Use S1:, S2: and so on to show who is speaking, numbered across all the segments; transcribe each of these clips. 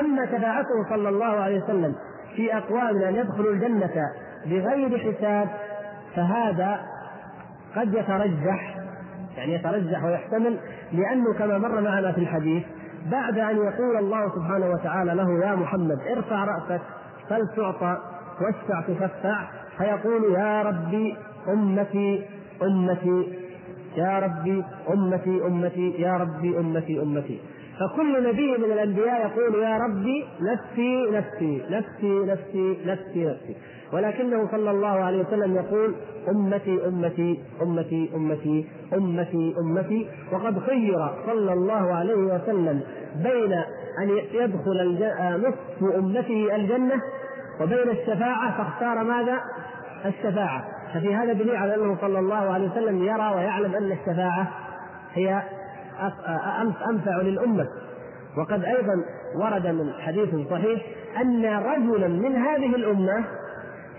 S1: أما شفاعته صلى الله عليه وسلم في أقوام أن يدخلوا الجنة بغير حساب فهذا قد يترجح يعني يترجح ويحتمل لأنه كما مر معنا في الحديث بعد أن يقول الله سبحانه وتعالى له يا محمد ارفع رأسك فلتعطى واشفع تشفع. فيقول يا ربي أمتي أمتي يا ربي أمتي أمتي يا ربي أمتي أمتي. فكل نبي من الأنبياء يقول يا ربي نفسي نفسي نفسي نفسي نفسي نفسي ولكنه صلى الله عليه وسلم يقول أمتي أمتي أمتي أمتي أمتي أمتي. وقد خير صلى الله عليه وسلم بين أن يدخل نصف أمته الجنة وبين الشفاعة فاختار ماذا؟ الشفاعة. ففي هذا دليل على أنه صلى الله عليه وسلم يرى ويعلم أن الشفاعة هي أنفع للأمة. وقد أيضا ورد من حديث صحيح أن رجلا من هذه الأمة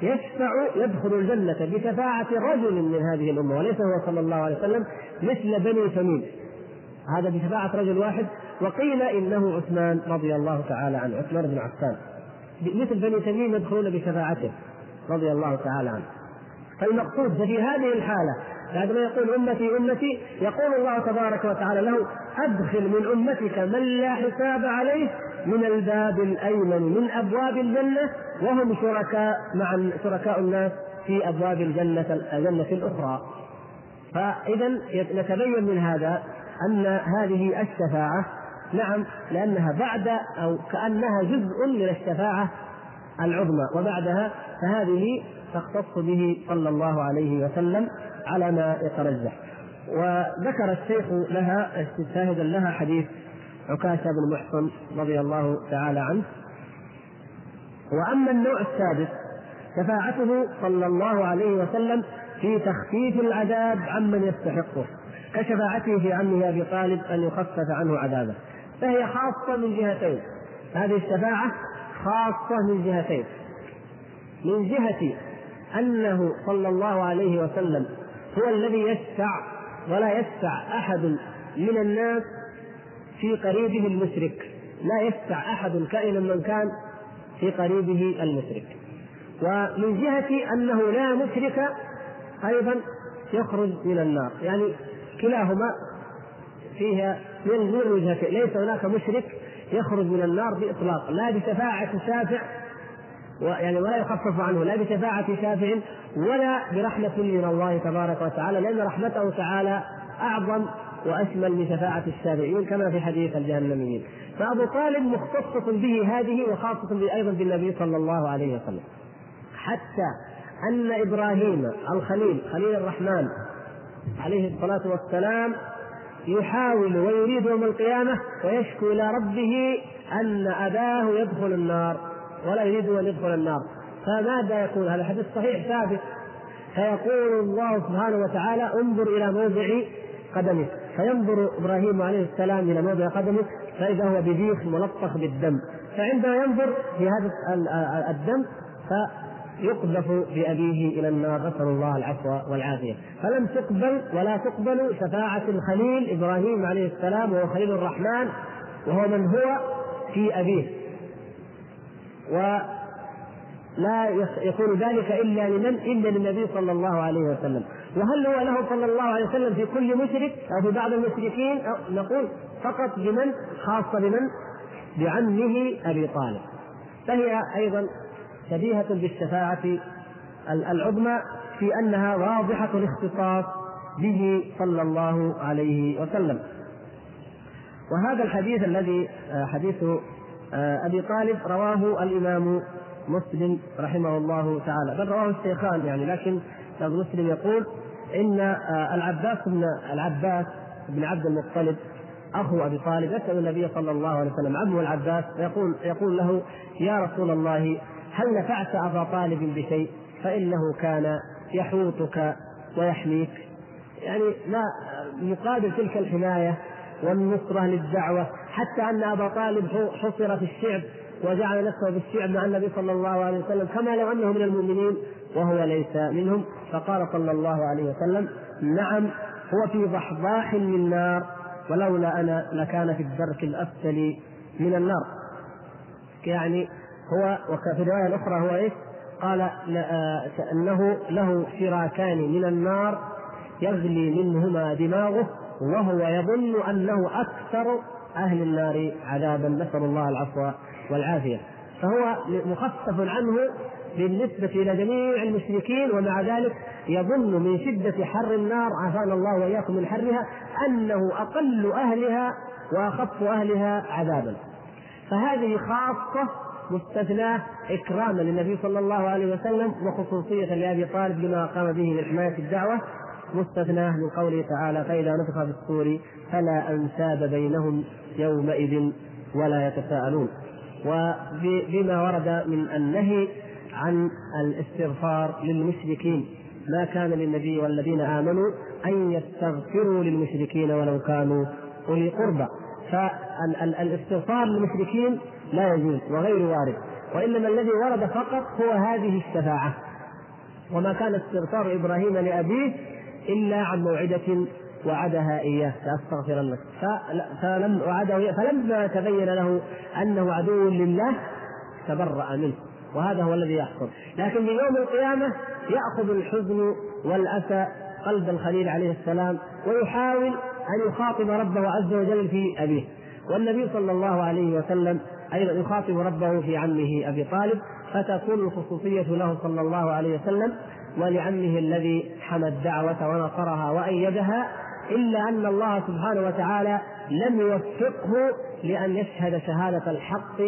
S1: يشفع يدخل الجنة بشفاعة رجل من هذه الأمة وليس هو صلى الله عليه وسلم مثل بني تميم. هذا بشفاعة رجل واحد. وقيل إنه عثمان رضي الله تعالى عنه عثمان بن عفان. مثل بني تميم يدخلون بشفاعته رضي الله تعالى عنه. فالمقصود ففي هذه الحالة بعد ما يقول أمتي أمتي يقول الله تبارك وتعالى له أدخل من أمتك من لا حساب عليه من الباب الأيمن من أبواب الجنة وهم شركاء مع شركاء الناس في أبواب الجنة الجنة الأخرى. فإذا نتبين من هذا أن هذه الشفاعة نعم لأنها بعد أو كأنها جزء من الشفاعة العظمى وبعدها فهذه تختص به صلى الله عليه وسلم على ما يترجح. وذكر الشيخ لها شاهدا لها حديث عكاشة بن محصن رضي الله تعالى عنه. وأما النوع السادس شفاعته صلى الله عليه وسلم في تخفيف العذاب عمن يستحقه كشفاعته في عمه أبي طالب أن يخفف عنه عذابه. فهي خاصة من جهتين. هذه الشفاعة خاصة من جهتين. من جهة أنه صلى الله عليه وسلم هو الذي يشفع ولا يشفع أحد من الناس في قريبه المشرك. لا يشفع أحد كائنا من كان في قريبه المشرك. ومن جهة أنه لا مشرك أيضا يخرج من النار. يعني كلاهما فيها من وجهتين ليس هناك مشرك يخرج من النار بإطلاق. لا بشفاعة شافع يعني ولا يخفف عنه لا بشفاعة شافع ولا برحمة من الله تبارك وتعالى لأن رحمته تعالى أعظم وأشمل من شفاعة الشافعين كما في حديث الجهنميين. فأبو طالب مختصة به هذه وخاصة أيضا بالنبي صلى الله عليه وسلم. حتى أن إبراهيم الخليل خليل الرحمن عليه الصلاة والسلام يحاول ويريد يوم القيامة ويشكو إلى ربه أن أباه يدخل النار. ولا يريد أن يدخل النار. فماذا يقول؟ هذا حديث صحيح ثابت. فيقول الله سبحانه وتعالى انظر إلى موضع قدمك. فينظر إبراهيم عليه السلام إلى موضع قدمه فإذا هو بذيخ ملطخ بالدم. فعندما ينظر في هذا الدم يقذف بأبيه إلى النار. نسأل الله العفو والعافية. فلم تقبل ولا تقبل شفاعة الخليل إبراهيم عليه السلام وهو خليل الرحمن وهو من هو في أبيه. ولا يكون ذلك إلا لمن إلا للنبي صلى الله عليه وسلم. وهل هو له صلى الله عليه وسلم في كل مشرك أو في بعض المشركين؟ أو نقول فقط بمن خاصة بمن؟ بعمه أبي طالب. فهي أيضا شبيهة بالشفاعة العظمى في أنها واضحة الاختصاص به صلى الله عليه وسلم. وهذا الحديث الذي آه، حديث أبي طالب رواه الإمام مسلم رحمه الله تعالى. بل رواه الشيخان يعني لكن مسلم يقول إن آه، العباس بن العباس بن عبد المطلب أخو أبي طالب يسأل النبي صلى الله عليه وسلم عمه العباس يقول يقول له يا رسول الله هل نفعت أبا طالب بشيء؟ فإنه كان يحوطك ويحميك. يعني لا مقابل تلك الحماية والنصرة للدعوة حتى أن أبا طالب حصر في الشعب وجعل نفسه في الشعب مع النبي صلى الله عليه وسلم كما لو أنه من المؤمنين وهو ليس منهم فقال صلى الله عليه وسلم نعم هو في ضحضاح من نار ولولا أنا لكان في الدرك الأسفل من النار يعني هو وفي الروايه الاخرى هو إيش؟ قال آه، أنه له شراكان من النار يغلي منهما دماغه وهو يظن انه أكثر أهل النار عذابا. نسأل الله العفو والعافية. فهو مخفف عنه بالنسبة إلى جميع المشركين ومع ذلك يظن من شدة حر النار عافانا الله وإياكم من حرها أنه أقل أهلها وأخف أهلها عذابا. فهذه خاصة مستثناة إكراما للنبي صلى الله عليه وسلم وخصوصية لأبي طالب لما قام به لحماية الدعوة. مستثناة من قوله تعالى فإذا نفخ في الصور فلا أنساب بينهم يومئذ ولا يتساءلون. وبما ورد من النهي عن الاستغفار للمشركين ما كان للنبي والذين آمنوا أن يستغفروا للمشركين ولو كانوا أولي قربى. فالاستغفار للمشركين لا يجوز وغير وارد وإنما الذي ورد فقط هو هذه الشفاعة. وما كان استغفار إبراهيم لأبيه إلا عن موعدة وعدها إياه لاستغفر لك فلم وعده فلما تبين له أنه عدو لله تبرأ منه. وهذا هو الذي يحصل. لكن في يوم القيامة يأخذ الحزن والأسى قلب الخليل عليه السلام ويحاول أن يخاطب ربه عز وجل في أبيه. والنبي صلى الله عليه وسلم أيضا يخاطب ربه في عمه أبي طالب فتكون الخصوصية له صلى الله عليه وسلم ولعمه الذي حمى الدعوة ونصرها وأيدها إلا أن الله سبحانه وتعالى لم يوفقه لأن يشهد شهادة الحق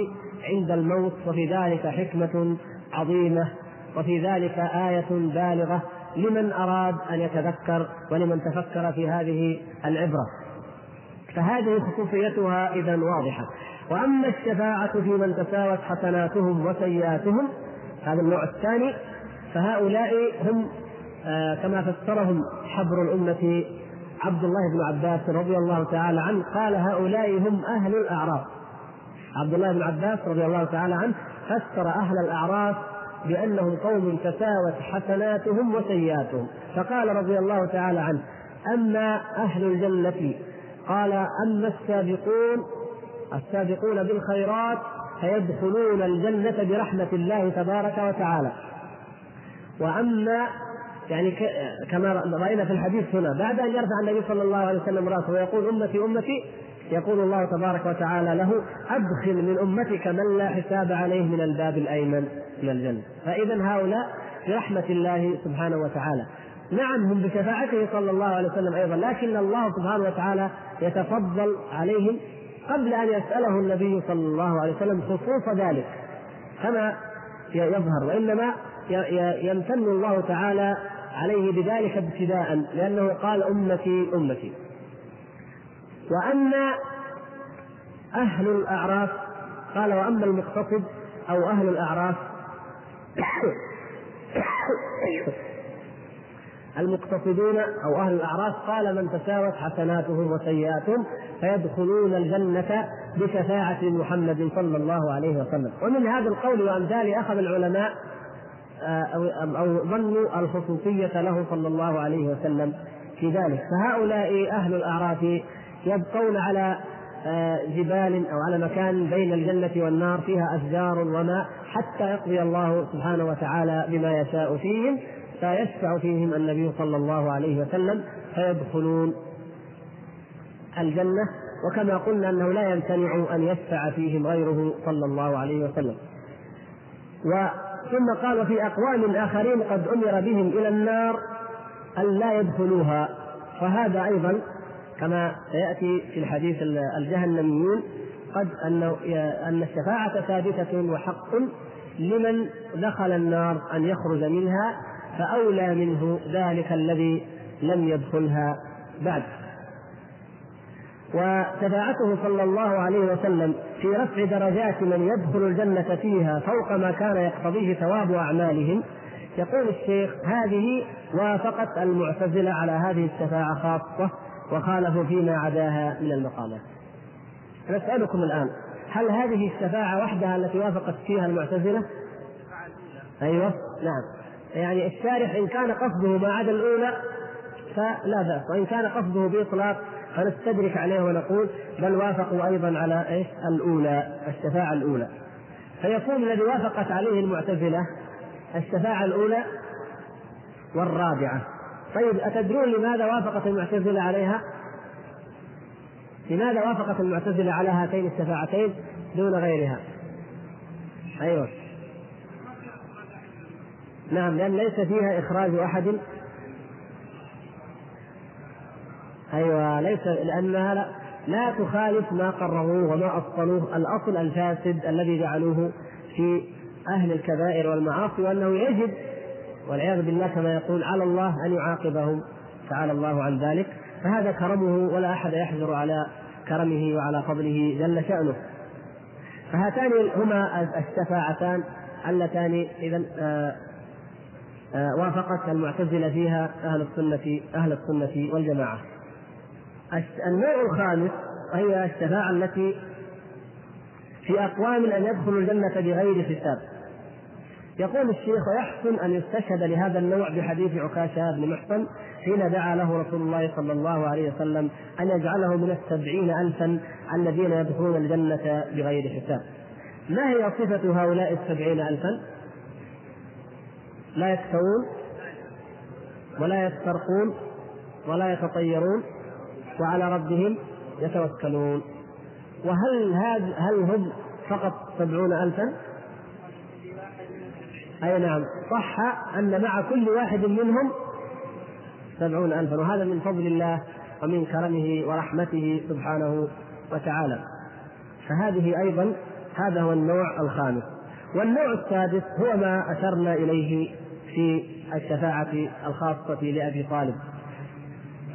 S1: عند الموت وفي ذلك حكمة عظيمة وفي ذلك آية بالغة لمن أراد أن يتذكر ولمن تفكر في هذه العبرة. فهذه خصوصيتها إذا واضحة. وأما الشفاعة في من تساوت حسناتهم وسيئاتهم هذا النوع الثاني. فهؤلاء هم آه كما فسرهم حبر الأمة عبد الله بن عباس رضي الله تعالى عنه قال هؤلاء هم أهل الأعراف. عبد الله بن عباس رضي الله تعالى عنه فسر أهل الأعراف بأنهم قوم تساوت حسناتهم وسيئاتهم. فقال رضي الله تعالى عنه أما أهل الجنة قال أما السابقون السابقون بالخيرات فيدخلون الجنة برحمة الله تبارك وتعالى. وأما يعني كما رأينا في الحديث هنا بعد أن يرفع النبي صلى الله عليه وسلم رأسه ويقول أمتي أمتي يقول الله تبارك وتعالى له أدخل من أمتك من لا حساب عليه من الباب الأيمن من الجنة. فإذا هؤلاء برحمة الله سبحانه وتعالى. نعم هم بشفاعته صلى الله عليه وسلم أيضا لكن الله سبحانه وتعالى يتفضل عليهم قبل أن يسأله النبي صلى الله عليه وسلم خصوص ذلك. كما يظهر وإنما يمتن الله تعالى عليه بذلك ابتداء لأنه قال أمتي أمتي. وأما أهل الأعراف قال وأما المقتصد أو أهل الأعراف المقتصدون أو أهل الأعراف قال من تساوت حسناتهم وسيئاتهم فيدخلون الجنة بشفاعة محمد صلى الله عليه وسلم. ومن هذا القول وأمثاله أخذ العلماء أو أو ظنوا الخصوصية له صلى الله عليه وسلم في ذلك فهؤلاء أهل الأعراف يبقون على آه، جبال أو على مكان بين الجنة والنار فيها أشجار وماء حتى يقضي الله سبحانه وتعالى بما يشاء فيهم فيشفع فيهم النبي صلى الله عليه وسلم فيدخلون الجنة وكما قلنا أنه لا يمتنع أن يشفع فيهم غيره صلى الله عليه وسلم. ثم قال وفي أقوام آخرين قد أمر بهم إلى النار أن لا يدخلوها. فهذا أيضا كما سيأتي في الحديث الجهنميون قد انه أن الشفاعة ثابتة وحق لمن دخل النار أن يخرج منها فأولى منه ذلك الذي لم يدخلها بعد. وشفاعته صلى الله عليه وسلم في رفع درجات من يدخل الجنة فيها فوق ما كان يقتضيه ثواب أعمالهم. يقول الشيخ هذه وافقت المعتزلة على هذه الشفاعة خاصة وخالفوا فيما عداها من المقامات. نسألكم الآن هل هذه الشفاعة وحدها التي وافقت فيها المعتزلة؟ أيوه نعم. يعني الشارح إن كان قصده ما عدا الأولى فلا بأس وإن كان قصده بإطلاق فنستدرك عليه ونقول بل وافقوا أيضا على إيش؟ الأولى الشفاعة الأولى فيكون الذي وافقت عليه المعتزلة الشفاعة الأولى والرابعة طيب أتدرون لماذا وافقت المعتزلة عليها؟ لماذا وافقت المعتزلة على هاتين الشفاعتين دون غيرها؟ أيوه نعم لأن ليس فيها إخراج أحد أيوه ليس لأنها لا, لا تخالف ما قرروه وما أصلوه الأصل الفاسد الذي جعلوه في أهل الكبائر والمعاصي وأنه يجب والعياذ بالله كما يقول على الله أن يعاقبهم. تعالى الله عن ذلك. فهذا كرمه ولا أحد يحجر على كرمه وعلى فضله جل شأنه. فهاتان هما الشفاعتان اللتان إذا آه، آه، وافقت المعتزلة فيها أهل السنة أهل السنة والجماعة. النوع الخامس وهي الشفاعة التي في أقوام أن يدخلوا الجنة بغير حساب. يقول الشيخ ويحسن أن يستشهد لهذا النوع بحديث عكاشة بن محصن حين دعا له رسول الله صلى الله عليه وسلم أن يجعله من السبعين ألفا الذين يدخلون الجنة بغير حساب. ما هي صفة هؤلاء السبعين ألفا؟ لا يكتوون ولا يسترقون ولا يتطيرون وعلى ربهم يتوكلون. وهل هذا هل هم فقط سبعون ألفا؟ أي نعم. صح أن مع كل واحد منهم سبعون ألفا وهذا من فضل الله ومن كرمه ورحمته سبحانه وتعالى. فهذه أيضا هذا هو النوع الخامس. والنوع السادس هو ما أشرنا إليه في الشفاعة الخاصة لأبي طالب.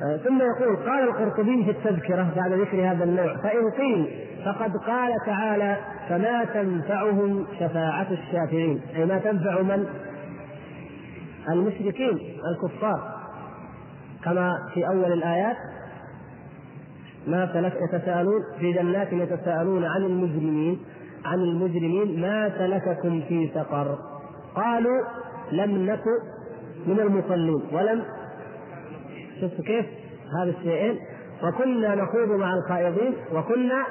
S1: ثم يقول قال القرطبي في التذكرة بعد ذكر هذا النوع فإن قيل فقد قال تعالى فما تنفعهم شفاعة الشافعين. أي ما تنفع من؟ المشركين الكفار. كما في أول الآيات ما سلك يتساءلون في جنات يتساءلون عن المجرمين عن المجرمين ما سلككم في سقر. قالوا لم نكن من المصلين ولم شفتوا كيف هذا الشيئين وكنا نخوض مع الخائضين وكنا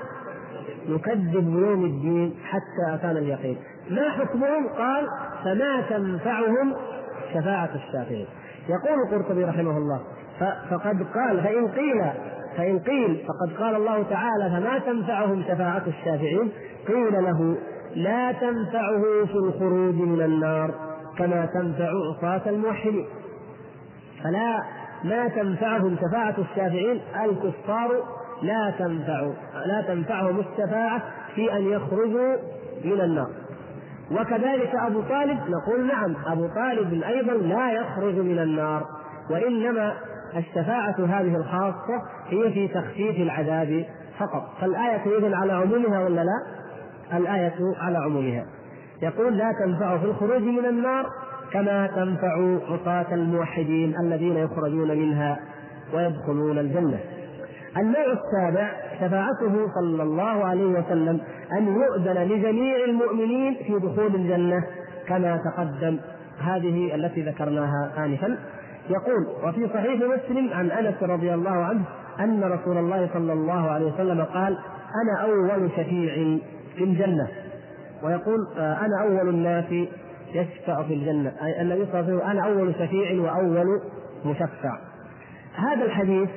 S1: نكذب بيوم الدين حتى أتانا اليقين. ما حكمهم؟ قال فما تنفعهم شفاعة الشافعين. يقول القرطبي رحمه الله فقد قال فإن قيل فإن قيل فقد قال الله تعالى فما تنفعهم شفاعة الشافعين؟ قيل له لا تنفعه في الخروج من النار كما تنفع عصاة الموحدين. فلا ما تنفعهم شفاعة الشافعين الكفار لا تنفع لا تنفعهم الشفاعة في أن يخرجوا من النار. وكذلك أبو طالب نقول نعم أبو طالب أيضا لا يخرج من النار وإنما الشفاعة هذه الخاصة هي في تخفيف العذاب فقط. فالآية إذن على عمومها ولا لا؟ الآية على عمومها. يقول لا تنفع في الخروج من النار كما تنفع عصاة الموحدين الذين يخرجون منها ويدخلون الجنة. النوع السابع شفاعته صلى الله عليه وسلم أن يؤذن لجميع المؤمنين في دخول الجنة كما تقدم. هذه التي ذكرناها آنفا. يقول وفي صحيح مسلم عن أنس رضي الله عنه أن رسول الله صلى الله عليه وسلم قال أنا أول شفيع في الجنة. ويقول آه، أنا أول الناس يشفع في الجنة أي النبي صلى الله عليه وسلم أنا أول شفيع وأول مشفع. هذا الحديث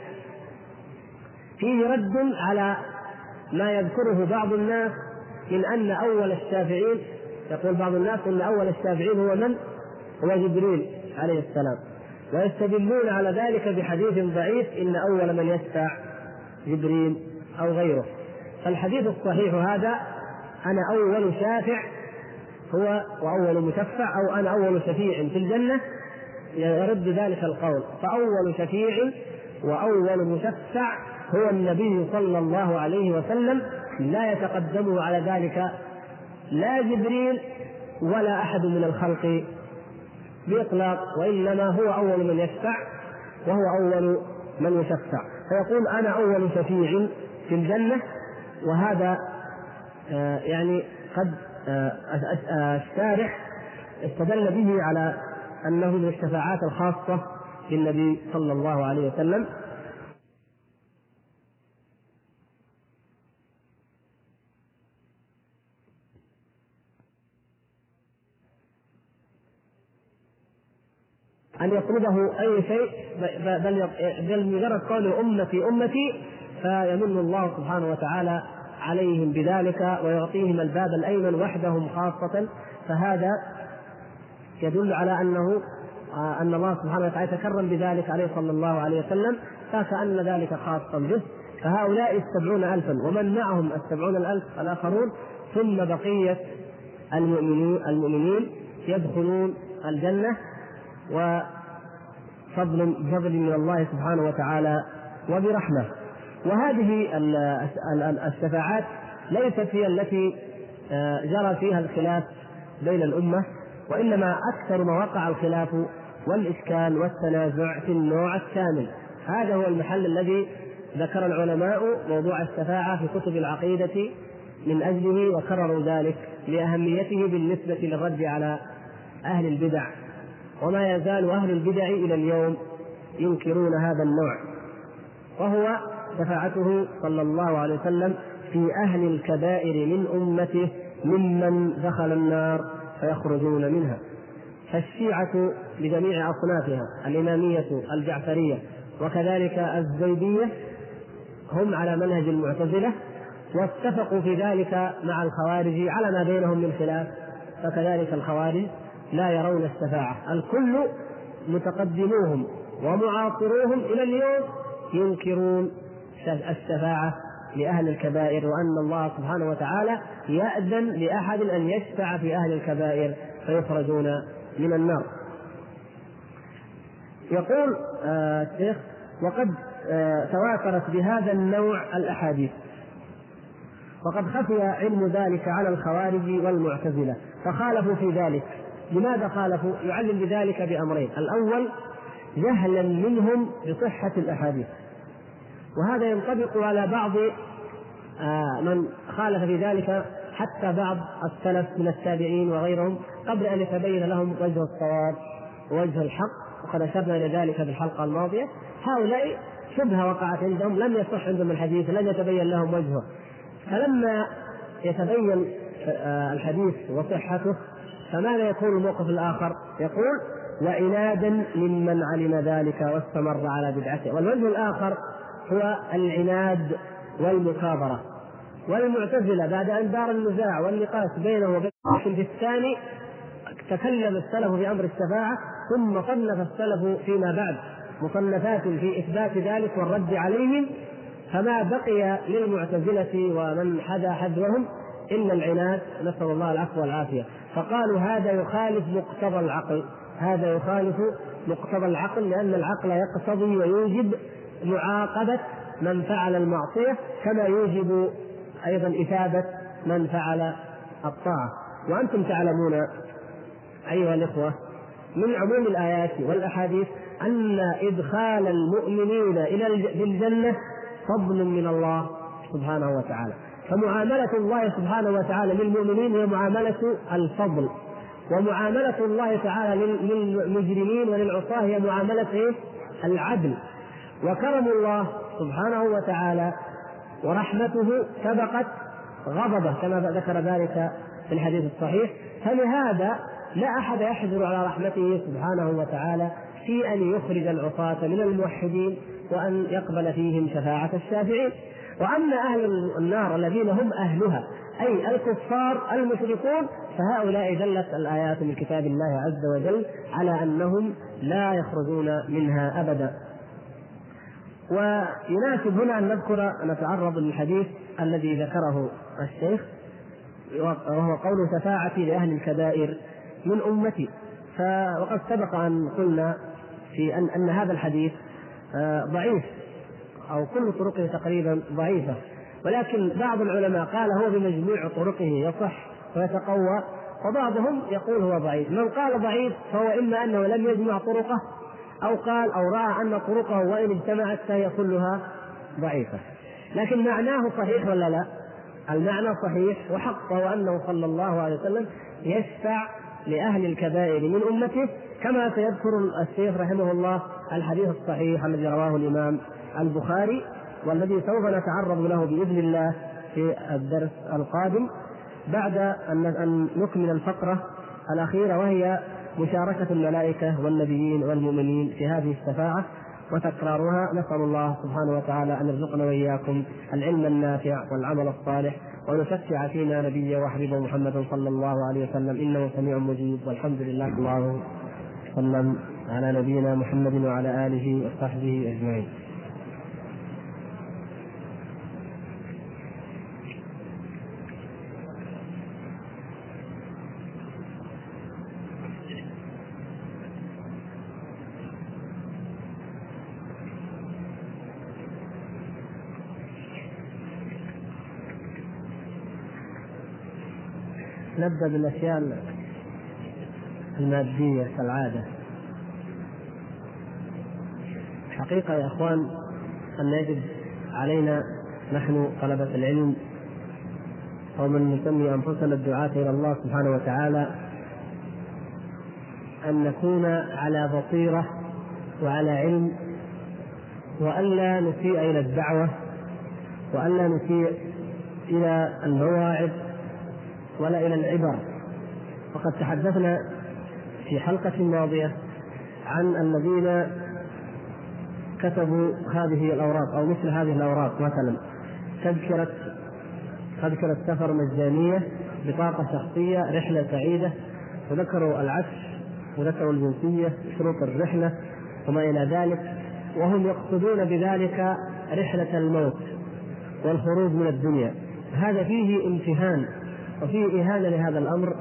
S1: فيه رد على ما يذكره بعض الناس من أن أول الشافعين يقول بعض الناس إن أول الشافعين هو من؟ هو جبريل عليه السلام. ويستدلون على ذلك بحديث ضعيف إن أول من يشفع جبريل أو غيره. فالحديث الصحيح هذا أنا أول شافع هو وأول مشفع أو أنا أول شفيع في الجنة يرد ذلك القول. فأول شفيع وأول مشفع هو النبي صلى الله عليه وسلم لا يتقدمه على ذلك لا جبريل ولا أحد من الخلق بإطلاق وإنما هو أول من يشفع وهو أول من يشفع. فيقول أنا أول شفيع في الجنة وهذا آه، يعني قد الشارع استدل به على أنه من الشفاعات الخاصة بالنبي صلى الله عليه وسلم. أن يطلبه أي شيء بل بل مجرد قوله أمتي أمتي فيمن الله سبحانه وتعالى عليهم بذلك ويعطيهم الباب الأيمن وحدهم خاصة فهذا يدل على أنه أن الله سبحانه وتعالى تكرم بذلك عليه صلى الله عليه وسلم فكأن ذلك خاصا به. فهؤلاء السبعون ألفا ومن معهم السبعون الألف الآخرون ثم بقية المؤمنين المؤمنين يدخلون الجنة وفضل بفضل من الله سبحانه وتعالى وبرحمة. وهذه الشفاعات ليست هي التي آه، جرى فيها الخلاف بين الأمة وإنما أكثر ما وقع الخلاف والإشكال والتنازع في النوع الثامن. هذا هو المحل الذي ذكر العلماء موضوع الشفاعة في كتب العقيدة من أجله وكرروا ذلك لأهميته بالنسبة للرد على أهل البدع. وما يزال أهل البدع إلى اليوم ينكرون هذا النوع. وهو شفاعته صلى الله عليه وسلم في أهل الكبائر من أمته ممن دخل النار فيخرجون منها. فالشيعة بجميع أصنافها الإمامية الجعفرية وكذلك الزيدية هم على منهج المعتزلة واتفقوا في ذلك مع الخوارج على ما بينهم من خلاف فكذلك الخوارج لا يرون الشفاعة. الكل متقدموهم ومعاصروهم إلى اليوم ينكرون الشفاعة لأهل الكبائر وأن الله سبحانه وتعالى يأذن لأحد أن يشفع في أهل الكبائر فيخرجون من النار. يقول آه، الشيخ وقد آه، تواترت بهذا النوع الأحاديث. وقد خفي علم ذلك على الخوارج والمعتزلة فخالفوا في ذلك. لماذا خالفوا؟ يعلم بذلك بأمرين. الأول جهلا منهم بصحة الأحاديث. وهذا ينطبق على بعض آه، من خالف في ذلك حتى بعض السلف من التابعين وغيرهم قبل أن يتبين لهم وجه الصواب ووجه الحق. وقد أشرنا إلى ذلك في الحلقة الماضية. هؤلاء شبهة وقعت عندهم لم يصح عندهم الحديث لم يتبين لهم وجهه. فلما يتبين آه، الحديث وصحته فماذا يكون الموقف الآخر؟ يقول وعنادا ممن علم ذلك واستمر على بدعته. والوجه الآخر هو العناد والمكابرة والمعتزلة بعد أن دار النزاع والنقاش بينه وبين في الثاني تكلم السلف في أمر الشفاعة ثم صنف السلف فيما بعد مصنفات في إثبات ذلك والرد عليهم. فما بقي للمعتزلة ومن حدا حذوهم إلا العناد نسأل الله العفو والعافية. فقالوا هذا يخالف مقتضى العقل هذا يخالف مقتضى العقل لأن العقل يقتضي ويوجب معاقبة من فعل المعصية كما يوجب أيضا إثابة من فعل الطاعة. وأنتم تعلمون أيها الإخوة من عموم الآيات والأحاديث أن إدخال المؤمنين إلى الجنة فضل من الله سبحانه وتعالى. فمعاملة الله سبحانه وتعالى للمؤمنين هي معاملة الفضل. ومعاملة الله تعالى للمجرمين وللعصاة هي معاملة إيه؟ العدل. وكرم الله سبحانه وتعالى ورحمته سبقت غضبه كما ذكر ذلك في الحديث الصحيح. فلهذا لا أحد يحزن على رحمته سبحانه وتعالى في أن يخرج العصاة من الموحدين وأن يقبل فيهم شفاعة الشافعين. وأما أهل النار الذين هم أهلها أي الكفار المشركون فهؤلاء دلت الآيات من كتاب الله عز وجل على أنهم لا يخرجون منها أبدا. ويناسب هنا أن نذكر نتعرض للحديث الذي ذكره الشيخ وهو قول شفاعتي لأهل الكبائر من أمتي. وقد سبق أن قلنا في أن أن هذا الحديث آه، ضعيف أو كل طرقه تقريبا ضعيفة. ولكن بعض العلماء قال هو بمجموع طرقه يصح ويتقوى وبعضهم يقول هو ضعيف. من قال ضعيف فهو إما أنه لم يجمع طرقه أو قال أو رأى أن طرقه وإن اجتمعت فهي كلها ضعيفة لكن معناه صحيح ولا لا؟ المعنى صحيح وحق وأنه صلى الله عليه وسلم يشفع لأهل الكبائر من أمته كما سيذكر الشيخ رحمه الله الحديث الصحيح الذي رواه الإمام البخاري والذي سوف نتعرض له بإذن الله في الدرس القادم بعد أن نكمل الفقرة الأخيرة وهي مشاركة الملائكة والنبيين والمؤمنين في هذه الشفاعة وتكرارها نسأل الله سبحانه وتعالى أن يرزقنا وإياكم العلم النافع والعمل الصالح وأن يشفع فينا نبيه وحبيبه محمد صلى الله عليه وسلم. إنه سميع مجيب. والحمد لله الله وسلم على نبينا محمد وعلى آله وصحبه أجمعين. نبدا بالأشياء المادية كالعادة. حقيقة يا إخوان أن يجب علينا نحن طلبة العلم أو من نسمي أنفسنا الدعاة إلى الله سبحانه وتعالى أن نكون على بصيرة وعلى علم والا نسيء إلى الدعوة والا نسيء إلى المواعظ ولا إلى العبر. وقد تحدثنا في حلقة ماضية عن الذين كتبوا هذه الأوراق أو مثل هذه الأوراق مثلا تذكرة تذكرة سفر مجانية بطاقة شخصية رحلة سعيدة وذكروا العفش وذكروا الجنسية شروط الرحلة وما إلى ذلك وهم يقصدون بذلك رحلة الموت والخروج من الدنيا. هذا فيه امتهان. وفيه إهانة لهذا الأمر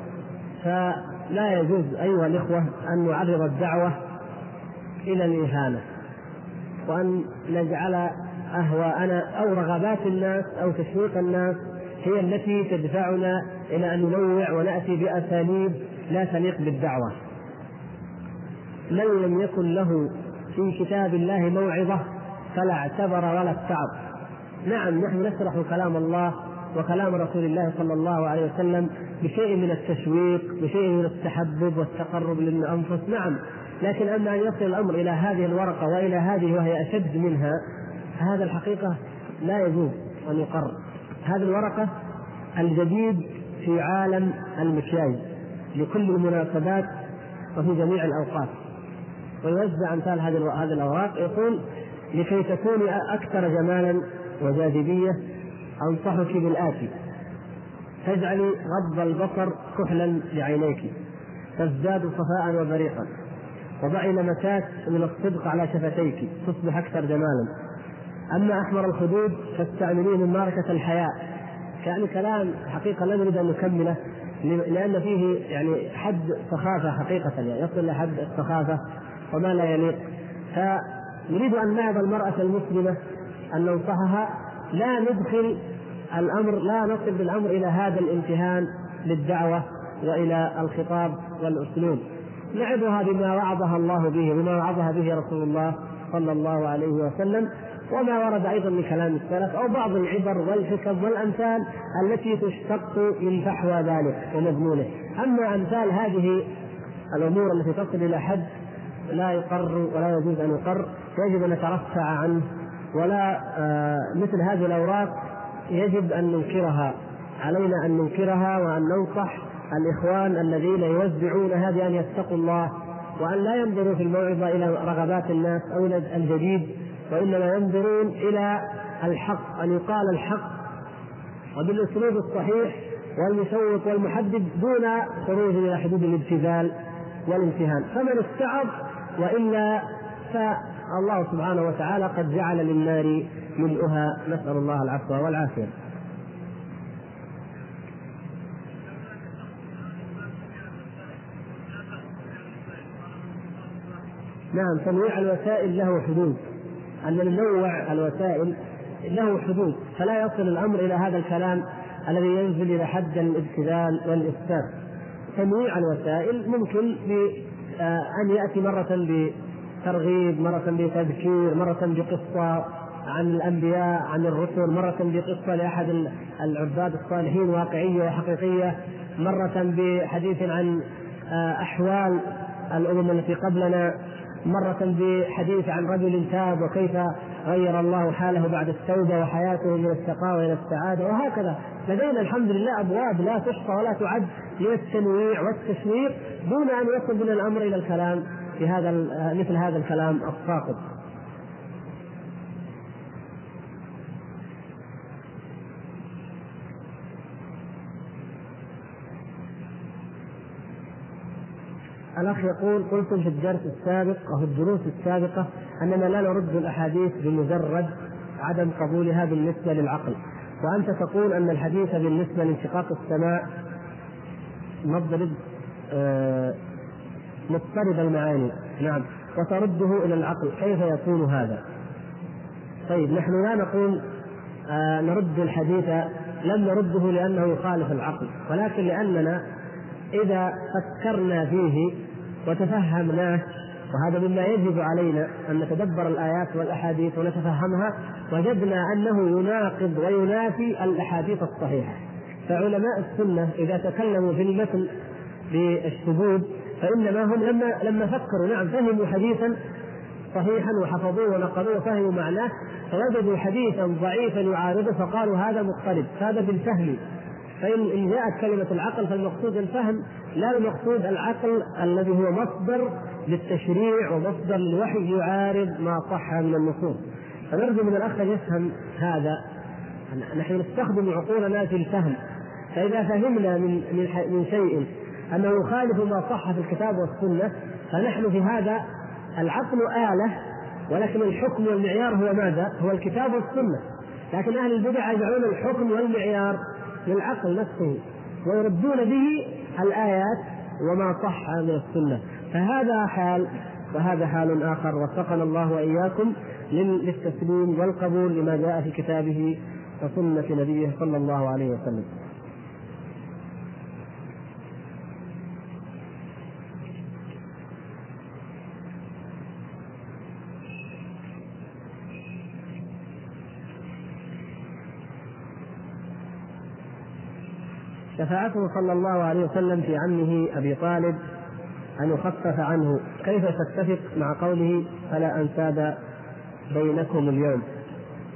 S1: فلا يجوز أيها الإخوة أن نعرض الدعوة إلى الإهانة وأن نجعل أهواءنا أو رغبات الناس أو تشويق الناس هي التي تدفعنا إلى أن ننوع ونأتي بأساليب لا تليق بالدعوة. من لم يكن له في كتاب الله موعظة فلا اعتبر ولا اتعظ نعم نحن نشرح كلام الله وكلام رسول الله صلى الله عليه وسلم بشيء من التشويق بشيء من التحبب والتقرب للأنفس نعم. لكن أما أن يصل الأمر إلى هذه الورقة وإلى هذه وهي أشد منها هذا الحقيقة لا يجوز أن يقر. هذه الورقة الجديد في عالم المكياج لكل المناسبات وفي جميع الأوقات. ويوزع أمثال هذه هذه الأوراق يقول لكي تكوني أكثر جمالا وجاذبية أنصحك بالآتي. تجعلي غض البصر كحلا لعينيك. تزداد صفاء وبريقا. وضعي لمسات من الصدق على شفتيك. تصبح أكثر جمالا. أما أحمر الخدود فاستعمليه من ماركة الحياء. يعني كلام حقيقة لا نريد أن نكمله لأن فيه يعني حد سخافة حقيقة يعني يصل إلى حد السخافة وما لا يليق. فنريد أن نعظ المرأة المسلمة أن ننصحها لا ندخل الأمر لا نصل بالأمر إلى هذا الامتهان للدعوة وإلى الخطاب والأسلوب. نعظها بما وعظها الله به بما وعظها به رسول الله صلى الله عليه وسلم وما ورد أيضا من كلام السلف أو بعض العبر والحكم والأمثال التي تشتق من فحوى ذلك ومضمونه. أما أمثال هذه الأمور التي تصل إلى حد لا يقر ولا يجوز أن يقر يجب أن نترفع عنه ولا آه، مثل هذه الأوراق يجب أن ننكرها. علينا أن ننكرها وأن ننصح الإخوان الذين يوزعون هذه أن يتقوا الله وأن لا ينظروا في الموعظة إلى رغبات الناس أو إلى الجديد وإنما ينظرون إلى الحق أن يقال الحق. وبالأسلوب الصحيح والمشوق والمحدد دون خروج إلى حدود الابتذال والامتهان. فمن استعظ وإلا الله سبحانه وتعالى قد جعل للنار ملؤها. نسأل الله العفو والعافية. نعم تنويع الوسائل له حدود. أن ننوع الوسائل له حدود. فلا يصل الأمر إلى هذا الكلام الذي ينزل إلى حد الابتذال والإفساد. تنويع الوسائل ممكن بأن يأتي مرة ترغيب مرة بتذكير مرة بقصة عن الأنبياء عن الرسل مرة بقصة لأحد العباد الصالحين واقعية وحقيقية مرة بحديث عن آه، أحوال الأمم التي قبلنا مرة بحديث عن رجل تاب وكيف غير الله حاله بعد التوبة وحياته من الشقاء إلى السعادة وهكذا. لدينا الحمد لله أبواب لا تحصى ولا تعد للتنويع والتشويق دون أن يصل بنا الأمر إلى الكلام. في هذا مثل هذا الكلام الساقط. الأخ يقول قلتم في الدرس السابق أو في الدروس السابقة أننا لا نرد الأحاديث بمجرد عدم قبولها بالنسبة للعقل. وأنت تقول أن الحديث بالنسبة لانشقاق السماء مضرب آه مضطرب المعاني. نعم. وترده إلى العقل. كيف يكون هذا؟ طيب نحن لا نقول آه نرد الحديث لم نرده لأنه يخالف العقل. ولكن لأننا إذا فكرنا فيه وتفهمناه وهذا مما يجب علينا أن نتدبر الآيات والأحاديث ونتفهمها وجدنا أنه يناقض وينافي الأحاديث الصحيحة. فعلماء السنة إذا تكلموا في المثل بالشذوذ فإنما هم لما لما فكروا نعم فهموا حديثا صحيحا وحفظوه ونقلوه وفهموا معناه فوجدوا حديثا ضعيفا يعارضه فقالوا هذا مضطرب هذا بالفهم. فإن إن جاءت كلمة العقل فالمقصود الفهم لا المقصود العقل الذي هو مصدر للتشريع ومصدر للوحي يعارض ما صح من النصوص. فنرجو من الأخ أن يفهم هذا. نحن نستخدم عقولنا في الفهم. فإذا فهمنا من من شيء أنه يخالف ما صح في الكتاب والسنة فنحن في هذا العقل آلة ولكن الحكم والمعيار هو ماذا؟ هو الكتاب والسنة. لكن أهل البدع يجعلون الحكم والمعيار للعقل نفسه ويردون به الآيات وما صح من السنة. فهذا حال وهذا حال آخر. وفقنا الله وإياكم للتسليم والقبول لما جاء في كتابه وسنة نبيه صلى الله عليه وسلم. شفاعته صلى الله عليه وسلم في عمه أبي طالب أن يخفف عنه. كيف تتفق مع قوله فلا انساب بينكم اليوم؟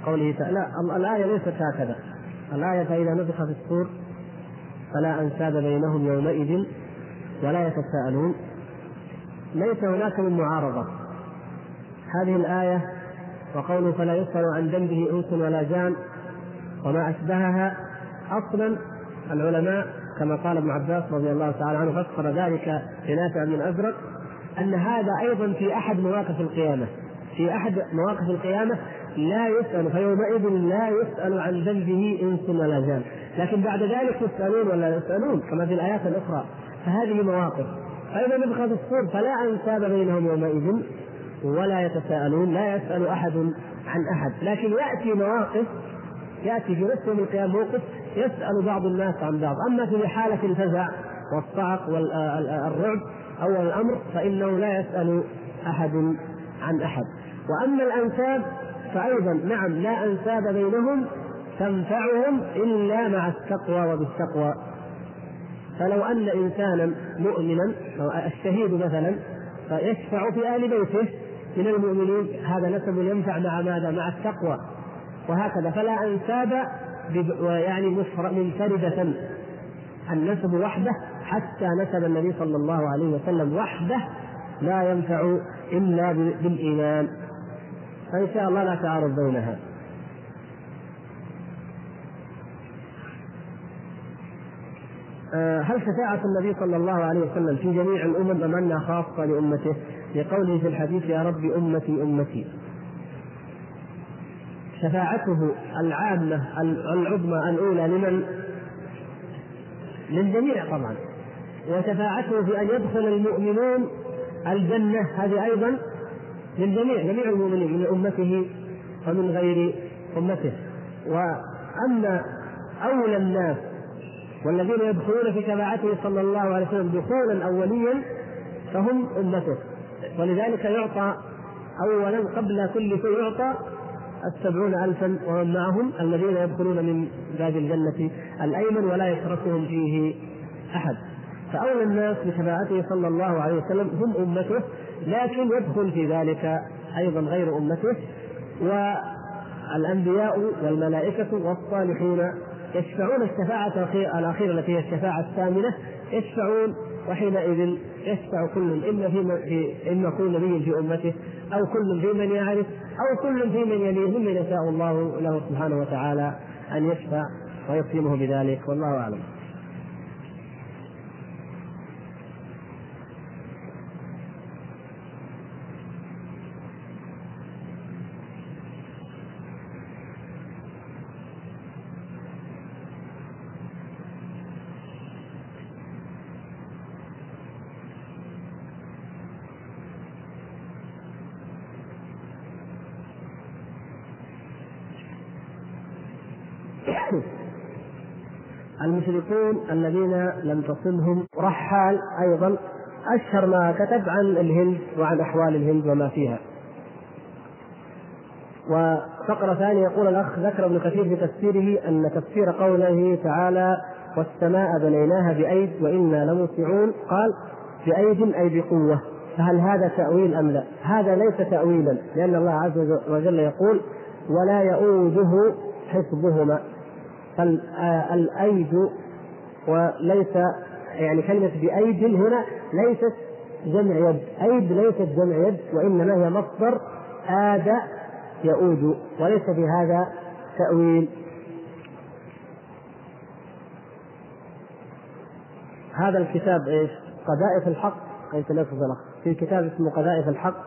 S1: قوله تعالى لا الآية ليست هكذا. الآية فاذا نفخ في الصور فلا انساب بينهم يومئذ ولا يتساءلون. ليس هناك من معارضة. هذه الآية وقوله فلا يسأل عن ذنبه أنس ولا جان وما أشبهها أصلا العلماء كما قال ابن عباس رضي الله تعالى عنه فسر ذلك بنافع من أزرق أن هذا أيضا في أحد مواقف القيامة. في أحد مواقف القيامة لا يسأل فيومئذ لا يسأل عن ذنبه انس ولا جان لكن بعد ذلك يسألون ولا يسألون كما في الآيات الأخرى. فهذه مواقف. فإذا نفخ في الصور فلا أنساب بينهم يومئذ ولا يتساءلون لا يسأل أحد عن أحد. لكن يأتي مواقف يأتي في نفس يوم القيامة موقف يسأل بعض الناس عن بعض. أما في حالة الفزع والصعق والرعب أول الأمر فإنه لا يسأل أحد عن أحد. وأما الأنساب فأيضا نعم لا أنساب بينهم تنفعهم إلا مع التقوى وبالتقوى. فلو أن إنسانا مؤمنا الشهيد مثلا فيشفع في آل بيته من المؤمنين هذا نسب ينفع مع ماذا؟ مع التقوى. وهكذا فلا أنساب يعني منفردة. النسب وحده حتى نسب النبي صلى الله عليه وسلم وحده لا ينفع إلا بالإيمان. فإن شاء الله لا تعارض بينها. آه، هل شفاعة النبي صلى الله عليه وسلم في جميع الأمم أم أنها خاصة لأمته؟ لقوله في الحديث يا رب أمتي أمتي. شفاعته العامة العظمى الأولى لمن؟ للجميع طبعا. وشفاعته في أن يدخل المؤمنون الجنة هذه أيضا للجميع جميع المؤمنين من أمته ومن غير أمته. وأما أولى الناس والذين يدخلون في شفاعته صلى الله عليه وسلم دخولا أوليا فهم أمته. ولذلك يعطى أولا قبل كل شيء يعطى السبعون ألفا ومن معهم الذين يدخلون من باب الجنة الأيمن ولا يشركهم فيه أحد. فأولى الناس بشفاعته صلى الله عليه وسلم هم أمته لكن يدخل في ذلك أيضا غير أمته. والأنبياء والملائكة والصالحون يشفعون الشفاعة الأخيرة التي هي الشفاعة الثامنة يشفعون وحينئذ يشفع كل إما في إما كل نبي في أمته أو كل في من يعرف أو كل في من يليه ممن يشاء الله له سبحانه وتعالى أن يشفع ويكرمه بذلك والله أعلم. المشركون الذين لم تصلهم رحال أيضا أشهر ما كتب عن الهند وعن أحوال الهند وما فيها. وفقرة ثانية يقول الأخ ذكر ابن كثير في تفسيره أن تفسير قوله تعالى والسماء بنيناها بأيد وإنا لموسعون قال بأيد أي بقوة فهل هذا تأويل أم لا؟ هذا ليس تأويلا لأن الله عز وجل يقول ولا يؤوده حفظهما فالأيد وليس يعني كلمة بأيد هنا ليست جمع يد. أيد ليست جمع يد وإنما هي مصدر آد يؤود وليس في هذا تأويل. هذا الكتاب إيش؟ قذائف الحق. الأخ؟ في كتاب اسمه قذائف الحق.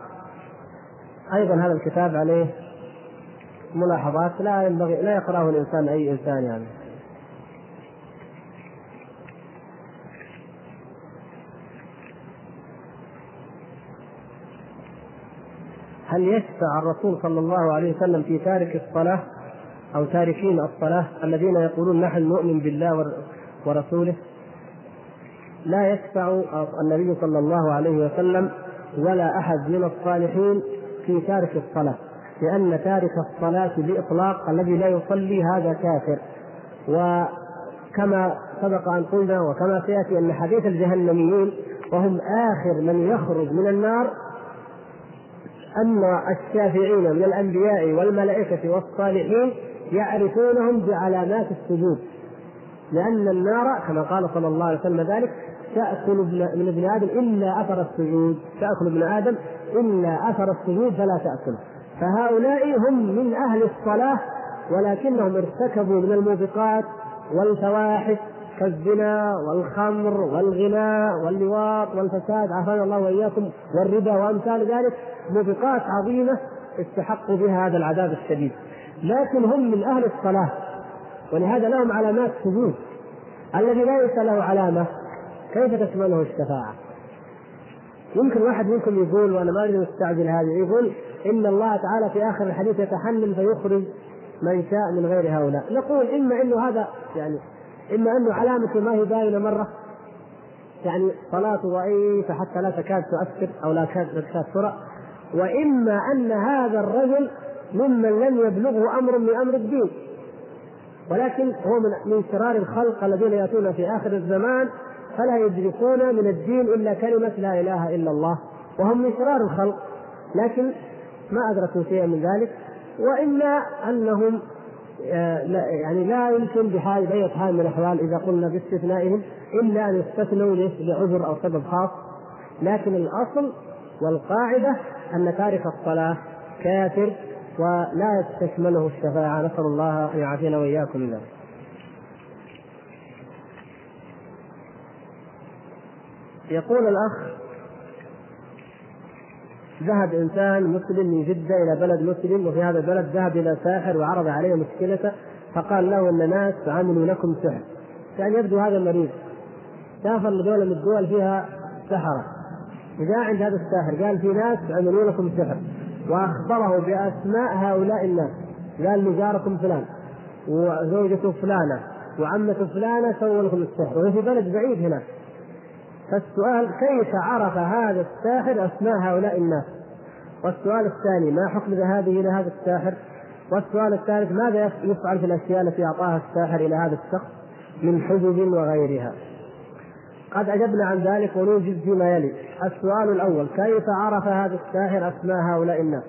S1: أيضا هذا الكتاب عليه ملاحظات لا ينبغي لا يقرأه الإنسان أي إنسان يعني. هل يشفع الرسول صلى الله عليه وسلم في تارك الصلاة أو تاركين الصلاة الذين يقولون نحن نؤمن بالله ورسوله؟ لا يشفع النبي صلى الله عليه وسلم ولا أحد من الصالحين في تارك الصلاة. لأن تارك الصلاة بإطلاق الذي لا يصلي هذا كافر. وكما سبق أن قلنا وكما سيأتي أن حديث الجهنميين وهم آخر من يخرج من النار أن الشافعين من الأنبياء والملائكة والصالحين يعرفونهم بعلامات السجود. لأن النار كما قال صلى الله عليه وسلم ذلك تأكل من ابن آدم إلا أثر السجود. تأكل ابن آدم إلا أثر السجود فلا تأكل فهؤلاء هم من أهل الصلاة ولكنهم ارتكبوا من الموبقات والفواحش كالزنا والخمر والغناء واللواط والفساد عافانا الله وإياكم والربا وأمثال ذلك. موبقات عظيمة استحقوا بها هذا العذاب الشديد. لكن هم من أهل الصلاة ولهذا لهم علامات سجود. الذي ليس له علامة كيف تشمله الشفاعة؟ يمكن واحد منكم يقول وأنا ما اريد استعجل هذه يقول إن الله تعالى في آخر الحديث يتحنن فيخرج من شاء من غير هؤلاء، نقول إما إنه هذا يعني إما أنه علامته ما هي باينة مرة. يعني صلاته ضعيفة حتى لا تكاد تؤثر أو لا تكاد ترى. وإما أن هذا الرجل ممن لم يبلغه أمر من أمر الدين. ولكن هو من من شرار الخلق الذين يأتون في آخر الزمان فلا يدركون من الدين إلا كلمة لا إله إلا الله. وهم من شرار الخلق. لكن ما أدركوا شيئا من ذلك واما أنهم آه، يعني لا يمكن بحال بأي حال من الأحوال إذا قلنا باستثنائهم إلا أن يستثنوا لعذر أو سبب خاص. لكن الأصل والقاعدة أن تارك الصلاة كافر ولا تشمله الشفاعة. نسأل الله أن يعافينا وإياكم من ذلك. يقول الأخ ذهب إنسان مسلم من جدة إلى بلد مسلم وفي هذا البلد ذهب إلى ساحر وعرض عليه مشكلته فقال له إن ناس عملوا لكم سحر. كان يبدو هذا مريض سافر لدولة من الدول فيها سحرة. جاء عند هذا الساحر قال في ناس عملوا لكم سحر. وأخبره بأسماء هؤلاء الناس. قال له جاركم فلان وزوجته فلانة وعمته فلانة سووا لكم السحر. وهي في بلد بعيد هناك. فالسؤال كيف عرف هذا الساحر اسماء هؤلاء الناس؟ والسؤال الثاني ما حكم ذهابه إلى هذا الساحر؟ والسؤال الثالث ماذا يفعل في الأشياء التي أعطاها الساحر إلى هذا الشخص من حجب وغيرها؟ قد أجبنا عن ذلك ونوجد فيما يلي السؤال الأول كيف عرف هذا الساحر اسماء هؤلاء الناس؟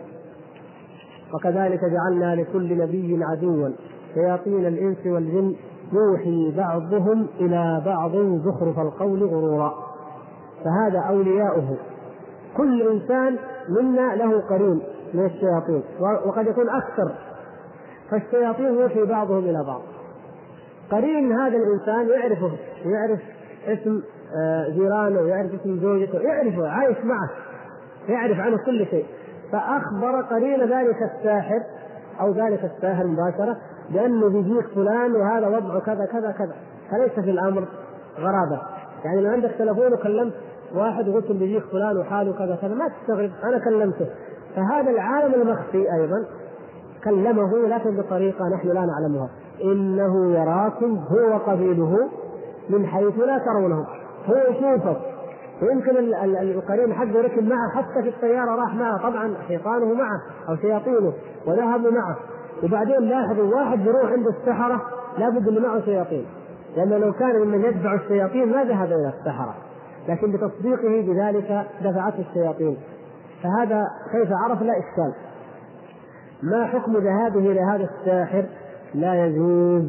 S1: وكذلك جعلنا لكل نبي عدوا شياطين الإنس والجن يوحي بعضهم إلى بعض زخرف القول غرورا فهذا أولياؤه. كل إنسان منا له قرين من الشياطين وقد يكون أكثر. فالشياطين يوحي بعضهم إلى بعض. قرين هذا الإنسان يعرفه يعرف اسم آه، جيرانه ويعرف اسم زوجته يعرفه عايش معه يعرف عنه كل شيء. فأخبر قرين ذلك الساحر أو ذلك الساحر مباشرة بأنه بيجيك فلان وهذا وضعه كذا كذا كذا. فليس في الأمر غرابة. يعني لو عندك تلفون وكلمت واحد وقلت بيجيك فلان وحاله كذا كذا ما تستغرب أنا كلمته. فهذا العالم المخفي أيضا كلمه لكن بطريقة نحن لا نعلمها. إنه يراكم هو وقبيله من حيث لا ترونه. هو يشوفك. ويمكن القرين حقه ركب معه حتى في الطيارة راح معه. طبعا شيطانه معه أو شياطينه وذهبوا معه. وبعدين لاحظوا واحد يروح عند السحرة لابد اللي معه شياطين. لأنه لو كان ممن يتبع الشياطين ما ذهب إلى السحرة. لكن بتصديقه بذلك دفعته الشياطين. فهذا كيف عرف؟ لا إشكال. ما حكم ذهابه إلى هذا الساحر؟ لا يجوز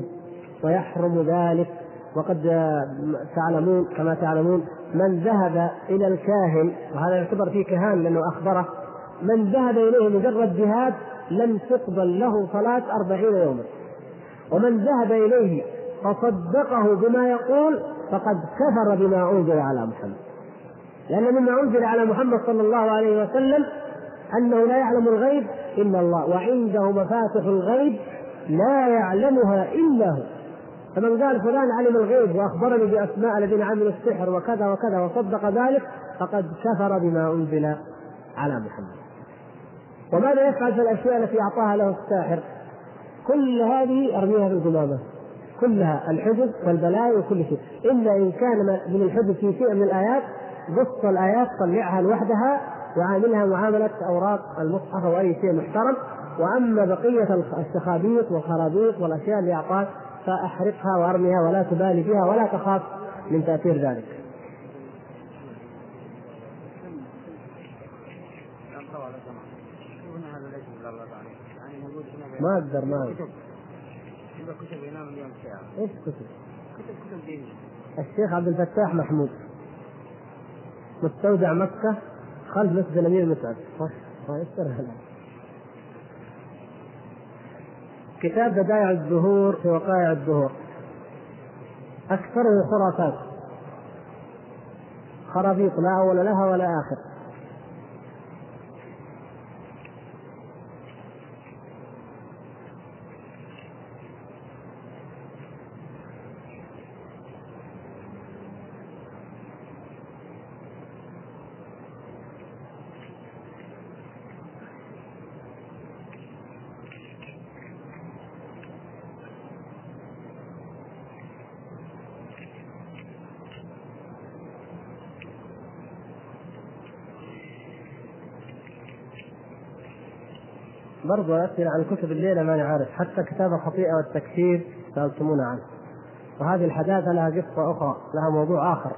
S1: ويحرم ذلك. وقد تعلمون كما تعلمون من ذهب إلى الكاهن وهذا يعتبر فيه كهان لأنه أخبره من ذهب إليه مجرد جهاد لم تقبل له صلاة أربعين يوما. ومن ذهب إليه فصدقه بما يقول فقد كفر بما أنزل على محمد لأن مما أنزل على محمد صلى الله عليه وسلم أنه لا يعلم الغيب إلا الله وعنده مفاتح الغيب لا يعلمها إلا هو فمن قال فلان علم الغيب وأخبرني بأسماء الذين عملوا السحر وكذا وكذا وصدق ذلك فقد كفر بما أنزل على محمد. وماذا يفعل في الأشياء التي أعطاها له الساحر؟ كل هذه أرميها في القمامه. كلها الحجب والبلاء وكل شيء، الا إن كان من الحجب في شيء من الآيات قص الآيات طلعها لوحدها وعاملها معاملة أوراق المصحف أو أي شيء محترم. وأما بقية الشخابيط والخرابيط والأشياء اللي اعطاك فأحرقها وأرميها ولا تبالي فيها ولا تخاف من تأثير ذلك. ما أقدر ما أقدر إيش كتب؟ كتب كتب دينيه الشيخ عبد الفتاح محمود. مستودع مكة خلف مسجد الأمير مسعد كتاب بدائع الزهور في وقائع الزهور. أكثره خرافات. خرافيط لا أول لها ولا آخر. برضو أسئلة عن كتب الليلة ما نعرف حتى كتاب الخطيئة والتكفير سألتمونا عنه. وهذه الحداثة لها قصة أخرى لها موضوع آخر.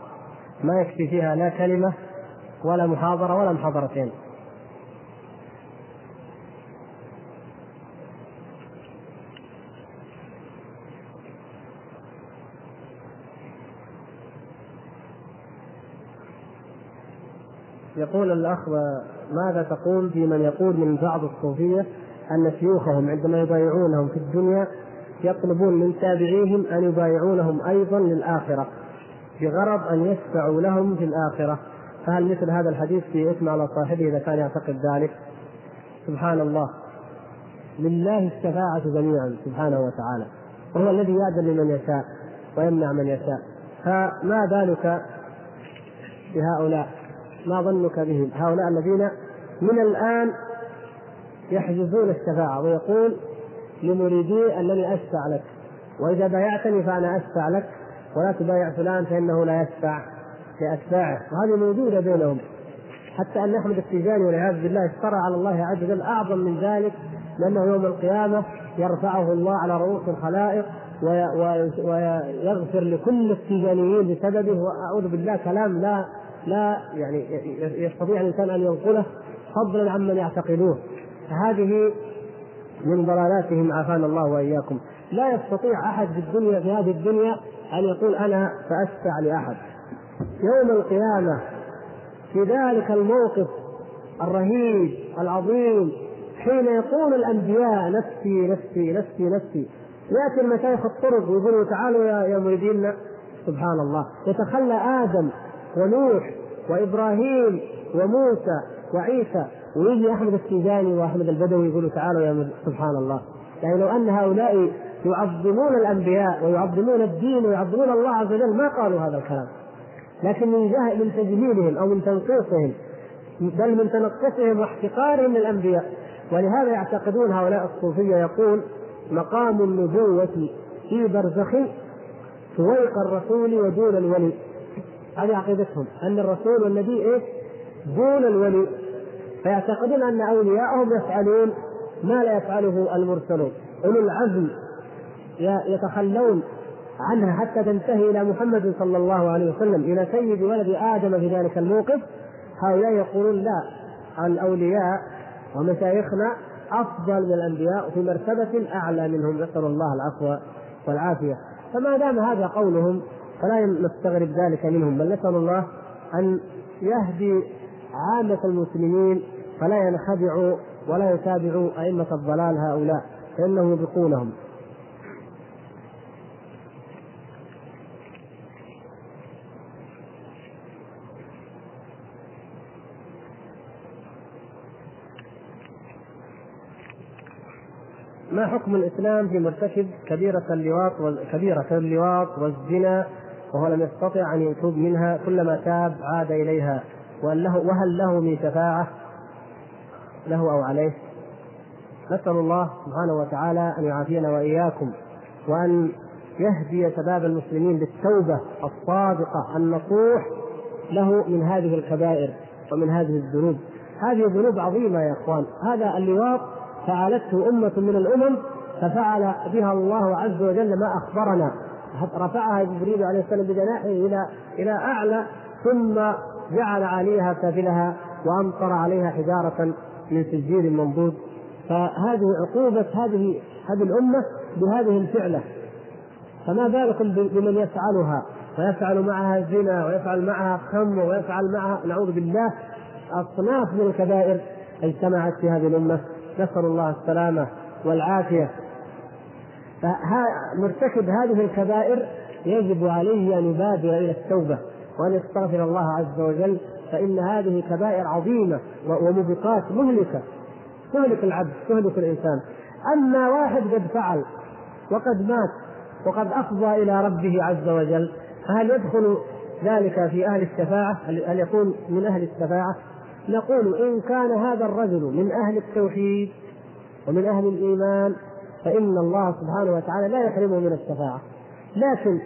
S1: ما يكفي فيها لا كلمة ولا محاضرة ولا محاضرتين. يقول الأخ ماذا تقول في من يقول من بعض الصوفية أن شيوخهم عندما يبايعونهم في الدنيا يطلبون من تابعيهم أن يبايعونهم أيضا للآخرة بغرض أن يشفعوا لهم في الآخرة. فهل مثل هذا الحديث في إثم على صاحبه إذا كان يعتقد ذلك؟ سبحان الله. لله الشفاعة جميعا سبحانه وتعالى. وهو الذي يأذن لمن يشاء ويمنع من يشاء. فما بالك بهؤلاء؟ ما ظنك بهم؟ هؤلاء الذين من الآن يحجزون الشفاعة ويقول لمريدي أنني أشفع لك وإذا بايعتني فأنا أشفع لك ولا تبايع فلان فإنه لا يشفع لأتباعه. وهذه موجودة بينهم. حتى أن أحمد التيجاني والعياذ بالله اشترى على الله عز وجل أعظم من ذلك لأنه يوم القيامة يرفعه الله على رؤوس الخلائق ويغفر لكل التيجانيين بسببه وأعوذ بالله كلام لا لا يعني يستطيع الإنسان أن ينقله فضلا عمن يعتقدوه. فهذه من ضلالاتهم عافانا الله وإياكم. لا يستطيع أحد في الدنيا في هذه الدنيا أن يقول أنا ساشفع لأحد. يوم القيامة في ذلك الموقف الرهيب العظيم حين يقول الأنبياء نفسي نفسي نفسي نفسي. يأتي المشايخ الطرق ويقولوا تعالوا يا يا مريدينا. سبحان الله. يتخلى آدم ونوح وإبراهيم وموسى وعيسى. ويجي أحمد السيجاني وأحمد البدوي يقولوا تعالوا يا سبحان الله. يعني لو أن هؤلاء يعظمون الأنبياء ويعظمون الدين ويعظمون الله عز وجل ما قالوا هذا الكلام. لكن من جهل من تجميلهم أو من تنقيصهم بل من تنقصهم واحتقارهم للأنبياء. ولهذا يعتقدون هؤلاء الصوفية يقول مقام النبوة في برزخ فوق الرسول ودون الولي. هذه عقيدتهم. أن الرسول والنبي إيش؟ دون الولي. فيعتقدون أن أولياءهم يفعلون ما لا يفعله المرسلون. اولو العزم يتخلون عنها حتى تنتهي إلى محمد صلى الله عليه وسلم إلى سيد ولد آدم في ذلك الموقف. هؤلاء يقولون لا الأولياء ومشايخنا أفضل من الأنبياء وفي مرتبة أعلى منهم. نسأل الله العفو والعافية. فما دام هذا قولهم فلا نستغرب ذلك منهم بل نسأل الله أن يهدي عامة المسلمين فلا ينخدعوا ولا يتابعوا أئمة الضلال هؤلاء فإنهم يبقونهم. ما حكم الإسلام في مرتكب كبيرة اللواط كبيرة اللواط والزنا وهو لم يستطع أن يتوب منها كلما تاب عاد إليها. وهل له وهل له من شفاعة؟ له أو عليه؟ نسأل الله سبحانه وتعالى أن يعافينا وإياكم وأن يهدي شباب المسلمين بالتوبة الصادقة النصوح له من هذه الكبائر ومن هذه الذنوب. هذه ذنوب عظيمة يا إخوان. هذا اللواط فعلته أمة من الأمم ففعل بها الله عز وجل ما أخبرنا. رفعها جبريل عليه السلام بجناحه إلى إلى أعلى ثم جعل عليها سافلها وأمطر عليها حجارة من سجيل منضود فهذه عقوبة هذه هذه الأمة بهذه الفعلة. فما بالكم بمن يفعلها؟ ويفعل معها زنا ويفعل معها خمر ويفعل معها نعوذ بالله أصناف من الكبائر اجتمعت في هذه الأمة. نسأل الله السلامة والعافية. فمرتكب هذه الكبائر يجب عليه أن يبادر إلى التوبة وأن يستغفر الله عز وجل فإن هذه كبائر عظيمة وموبقات مهلكة تهلك العبد تهلك الإنسان أما واحد قد فعل وقد مات وقد أفضى إلى ربه عز وجل فهل يدخل ذلك في أهل الشفاعة؟ هل يكون من أهل الشفاعة؟ نقول إن كان هذا الرجل من أهل التوحيد ومن أهل الإيمان فإن الله سبحانه وتعالى لا يحرمه من الشفاعة. لكن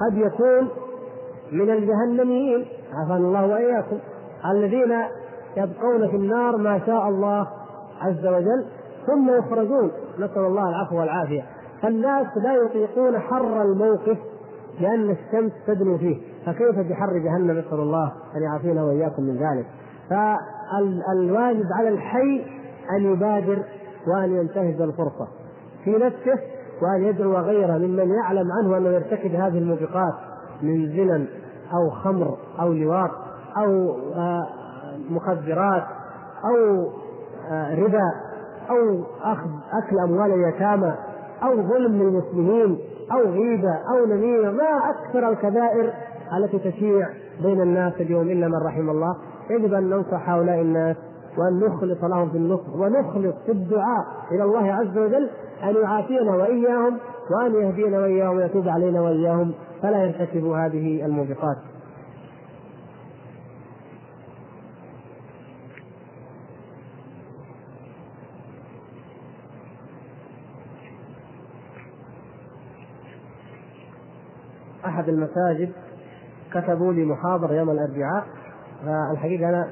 S1: قد يكون من الجهنميين عافانا الله وإياكم الذين يبقون في النار ما شاء الله عز وجل ثم يخرجون. نسأل الله العفو والعافية. فالناس لا يطيقون حر الموقف لأن الشمس تدنو فيه. فكيف بحر جهنم؟ نسأل الله أن يعافينا وإياكم من ذلك. فالواجب على الحي أن يبادر وأن ينتهز الفرصة في نفسه وأن يدعو غيره ممن يعلم عنه أنه يرتكب هذه الموبقات من زنا أو خمر أو لواط أو آه، مخدرات أو آه، ربا أو أخذ أكل أموال اليتامى أو ظلم للمسلمين أو غيبة أو نميمة ما أكثر الكبائر التي تشيع بين الناس اليوم إلا من رحم الله. يجب أن ننصح هؤلاء الناس وأن نخلص لهم في النصح ونخلص في الدعاء إلى الله عز وجل أن يعافينا وإياهم وأن يهدينا وإياهم ويتوب علينا وإياهم فلا يرتكبوا هذه الموبقات. أحد المساجد كتبوا لي محاضرة يوم الأربعاء فالحقيقة أنا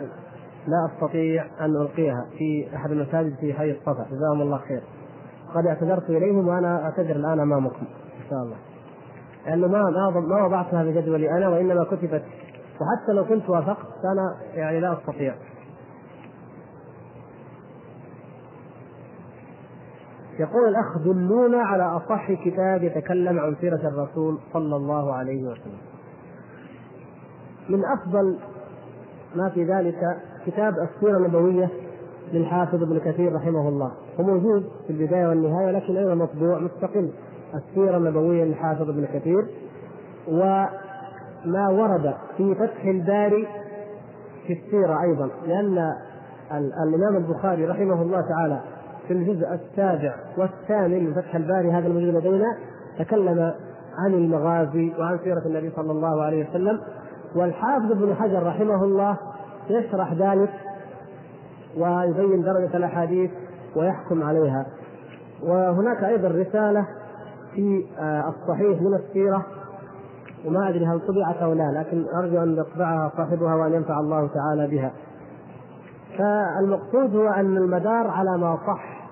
S1: لا أستطيع أن ألقيها في أحد المساجد في حي الصفا. جزاهم الله خير. قد اعتذرت إليهم وأنا أعتذر الآن أمامكم. إن شاء الله. لأنه ما ما ما وضعتها بجدولي أنا وإنما كتبت. وحتى لو كنت وافقت فانا يعني لا أستطيع. يقول الأخ دلونا على أصح كتاب يتكلم عن سيرة الرسول صلى الله عليه وسلم. من أفضل ما في ذلك كتاب السيرة النبوية للحافظ ابن كثير رحمه الله. هو موجود في البداية والنهاية لكن أيضا مطبوع مستقل. السيرة النبوية للحافظ ابن كثير. وما ورد في فتح الباري في السيرة أيضا لأن الإمام البخاري رحمه الله تعالى في الجزء السابع والثامن من فتح الباري هذا الموجود لدينا تكلم عن المغازي وعن سيرة النبي صلى الله عليه وسلم. والحافظ ابن حجر رحمه الله يشرح ذلك ويبين درجة الأحاديث ويحكم عليها. وهناك أيضا رسالة في آه، الصحيح من السيرة وما أدري هل طبعت أو لا لكن أرجو أن يطبعها صاحبها وأن ينفع الله تعالى بها. فالمقصود هو أن المدار على ما صح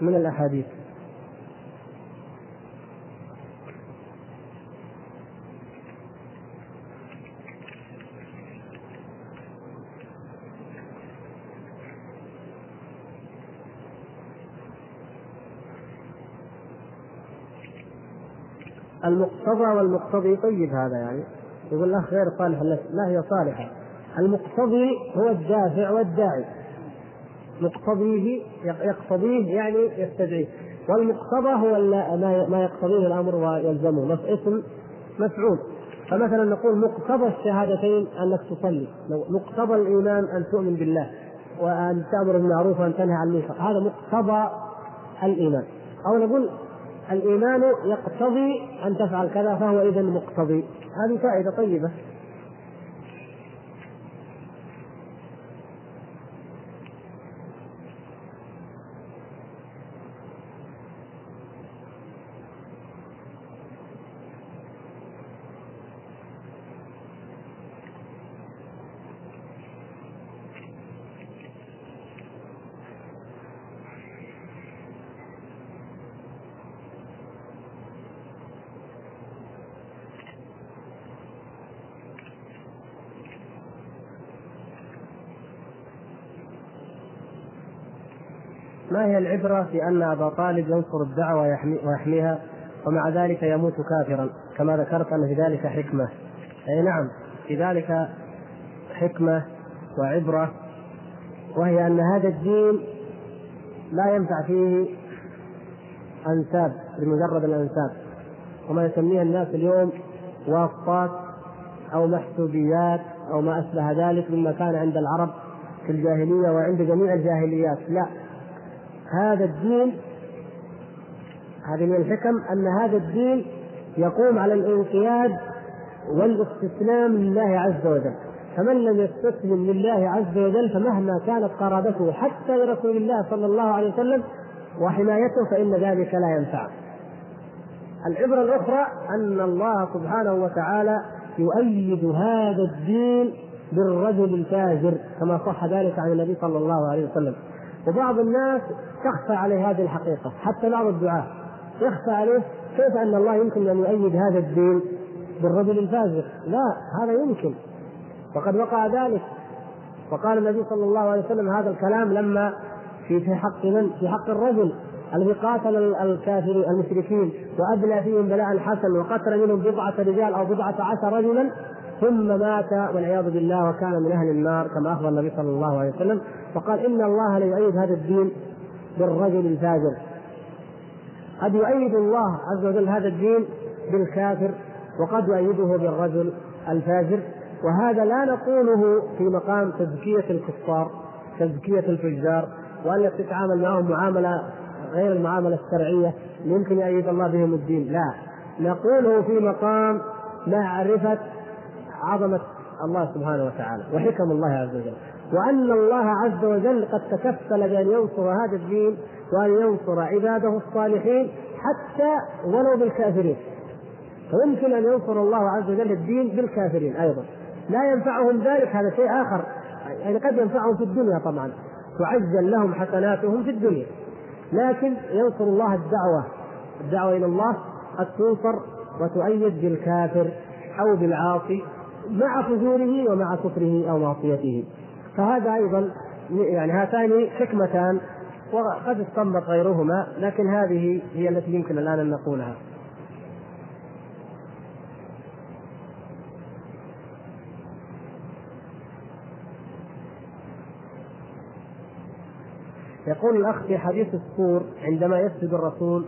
S1: من الأحاديث. المقتضى والمقتضي. طيب هذا يعني يقول له غير صالح لا هي صالحة؟ المقتضي هو الدافع والداعي. مقتضيه يقتضيه يعني يستدعيه. والمقتضى هو ما يقتضيه الأمر ويلزمه. اسم مفعول. فمثلا نقول مقتضى الشهادتين أنك تصلي. مقتضى الإيمان أن تؤمن بالله وأن تأمر بالمعروف وأن تنهى عن المنكر. هذا مقتضى الإيمان. أو نقول الإيمان يقتضي أن تفعل كذا فهو اذا مقتضي. هذه فائدة طيبة ما هي العبرة في أن أبا طالب ينصر الدعوة ويحميها ومع ذلك يموت كافرا كما ذكرت أن في ذلك حكمة. أي نعم في ذلك حكمة وعبرة وهي أن هذا الدين لا ينفع فيه أنساب بمجرد الأنساب. وما يسميه الناس اليوم واسطات أو محسوبيات أو ما أشبه ذلك مما كان عند العرب في الجاهلية وعند جميع الجاهليات. لا هذا الدين هذه من الحكم أن هذا الدين يقوم على الانقياد والاستسلام لله عز وجل. فمن لم يستسلم لله عز وجل فمهما كانت قرابته حتى لرسول الله صلى الله عليه وسلم وحمايته فإن ذلك لا ينفع العبرة الأخرى أن الله سبحانه وتعالى يؤيد هذا الدين بالرجل الفاجر كما صح ذلك عن النبي صلى الله عليه وسلم. وبعض الناس تخفى عليه هذه الحقيقة حتى بعض الدعاة يخفى عليه كيف أن الله يمكن أن يؤيد هذا الدين بالرجل الفاجر لا هذا يمكن وقد وقع ذلك وقال النبي صلى الله عليه وسلم هذا الكلام لما في في حق من؟ في حق الرجل الذي قاتل الكافرين المشركين وابلى فيهم بلاء حسن وقتل منهم بضعة رجال أو بضعة عشر رجلا ثم مات والعياذ بالله وكان من أهل النار كما أخبر النبي صلى الله عليه وسلم فقال إن الله ليؤيد هذا الدين بالرجل الفاجر. قد يؤيد الله عز وجل هذا الدين بالكافر وقد يؤيده بالرجل الفاجر وهذا لا نقوله في مقام تزكية الكفار تزكية الفجار وأنك تتعامل معهم معاملة غير المعاملة الشرعية يمكن يؤيد الله بهم الدين لا. نقوله في مقام معرفة عظمة الله سبحانه وتعالى وحكم الله عز وجل. وأن الله عز وجل قد تكفل بأن ينصر هذا الدين وأن ينصر عباده الصالحين حتى ولو بالكافرين. فيمكن أن ينصر الله عز وجل الدين بالكافرين أيضا. لا ينفعهم ذلك هذا شيء آخر. يعني قد ينفعهم في الدنيا طبعا. تعجل لهم حسناتهم في الدنيا. لكن ينصر الله الدعوة. الدعوة إلى الله قد تنصر وتؤيد بالكافر أو بالعاصي. مع فجوره ومع كفره أو معصيته. فهذا أيضا يعني هاتان حكمتان وقد استنبط غيرهما لكن هذه هي التي يمكن الآن أن نقولها. يقول الأخ في حديث السور عندما يسجد الرسول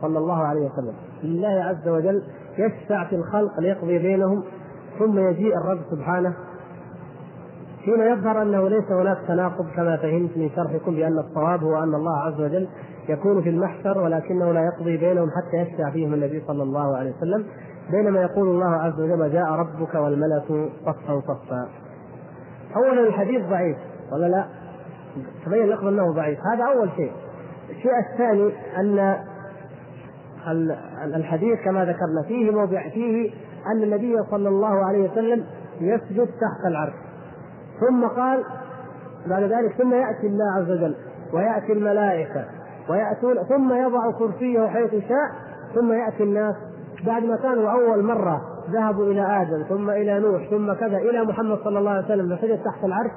S1: صلى الله عليه وسلم لله عز وجل يشفع في الخلق ليقضي بينهم ثم يجيء الرب سبحانه حين يظهر أنه ليس هناك تناقض كما فهمت من شرحكم بأن الصواب هو أن الله عز وجل يكون في المحشر ولكنه لا يقضي بينهم حتى يشفع فيهم النبي صلى الله عليه وسلم. بينما يقول الله عز وجل جاء ربك والملك صفا صفا. اولا الحديث ضعيف ولا لا؟ تبين لكم أنه ضعيف. هذا أول شيء. الشيء الثاني أن الحديث كما ذكرنا فيه موضع فيه أن النبي صلى الله عليه وسلم يسجد تحت العرش. ثم قال بعد ذلك ثم يأتي الله عز وجل ويأتي الملائكة ويأتون ثم يضع كرسيه حيث شاء ثم يأتي الناس. بعد ما كانوا أول مرة ذهبوا إلى آدم ثم إلى نوح ثم كذا إلى محمد صلى الله عليه وسلم فسجد تحت العرش.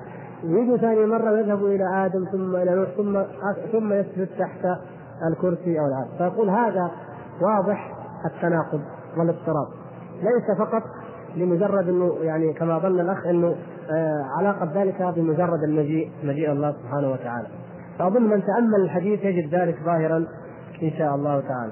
S1: يجوا ثاني مرة ويذهبوا إلى آدم ثم إلى نوح ثم ثم يسجد تحت الكرسي أو العرش. فيقول هذا واضح التناقض والاضطراب. ليس فقط لمجرد إنه يعني كما ظن الأخ إنه آه علاقة ذلك بمجرد المجيء مجيء الله سبحانه وتعالى. فأظن من تأمل الحديث يجد ذلك ظاهرا إن شاء الله تعالى.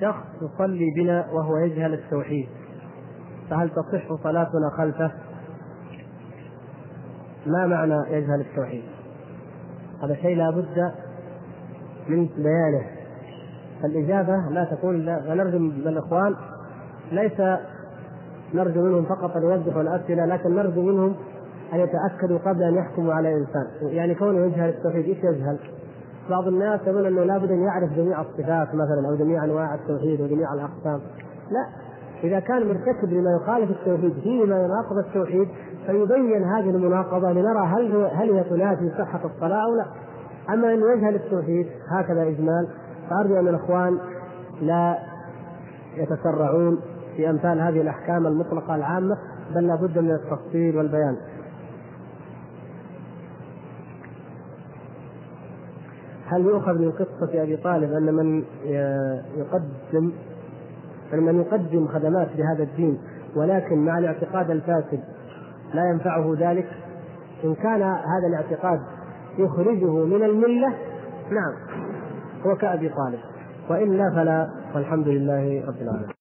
S1: شخص يصلي بنا وهو يجهل التوحيد فهل تصح صلاتنا خلفه؟ ما معنى يجهل التوحيد؟ هذا شيء لا بد من بيانه فالإجابة لا تكون لا ونرجو من الإخوان ليس نرجو منهم فقط أن يوضحوا الأسئلة لكن نرجو منهم أن يتأكدوا قبل أن يحكموا على إنسان يعني كونه يجهل التوحيد إيش يجهل؟ بعض الناس يقول إنه لابد أن يعرف جميع الصفات مثلا أو جميع أنواع التوحيد وجميع الأقسام. لا. إذا كان مرتكب لما يخالف التوحيد فيه ما يناقض التوحيد فيبين هذه المناقضة لنرى هل هو هل هي تنافي صحة الصلاة أو لا. أما انه يجهل التوحيد هكذا إجمال. فأرجو أن الأخوان لا يتسرعون في أمثال هذه الأحكام المطلقة العامة بل لابد من التفصيل والبيان. هل يؤخذ من قصة أبي طالب أن من يقدم أن من يقدم خدمات لهذا الدين ولكن مع الاعتقاد الفاسد لا ينفعه ذلك؟ إن كان هذا الاعتقاد يخرجه من الملة نعم هو كأبي طالب. وإلا فلا والحمد لله رب العالمين.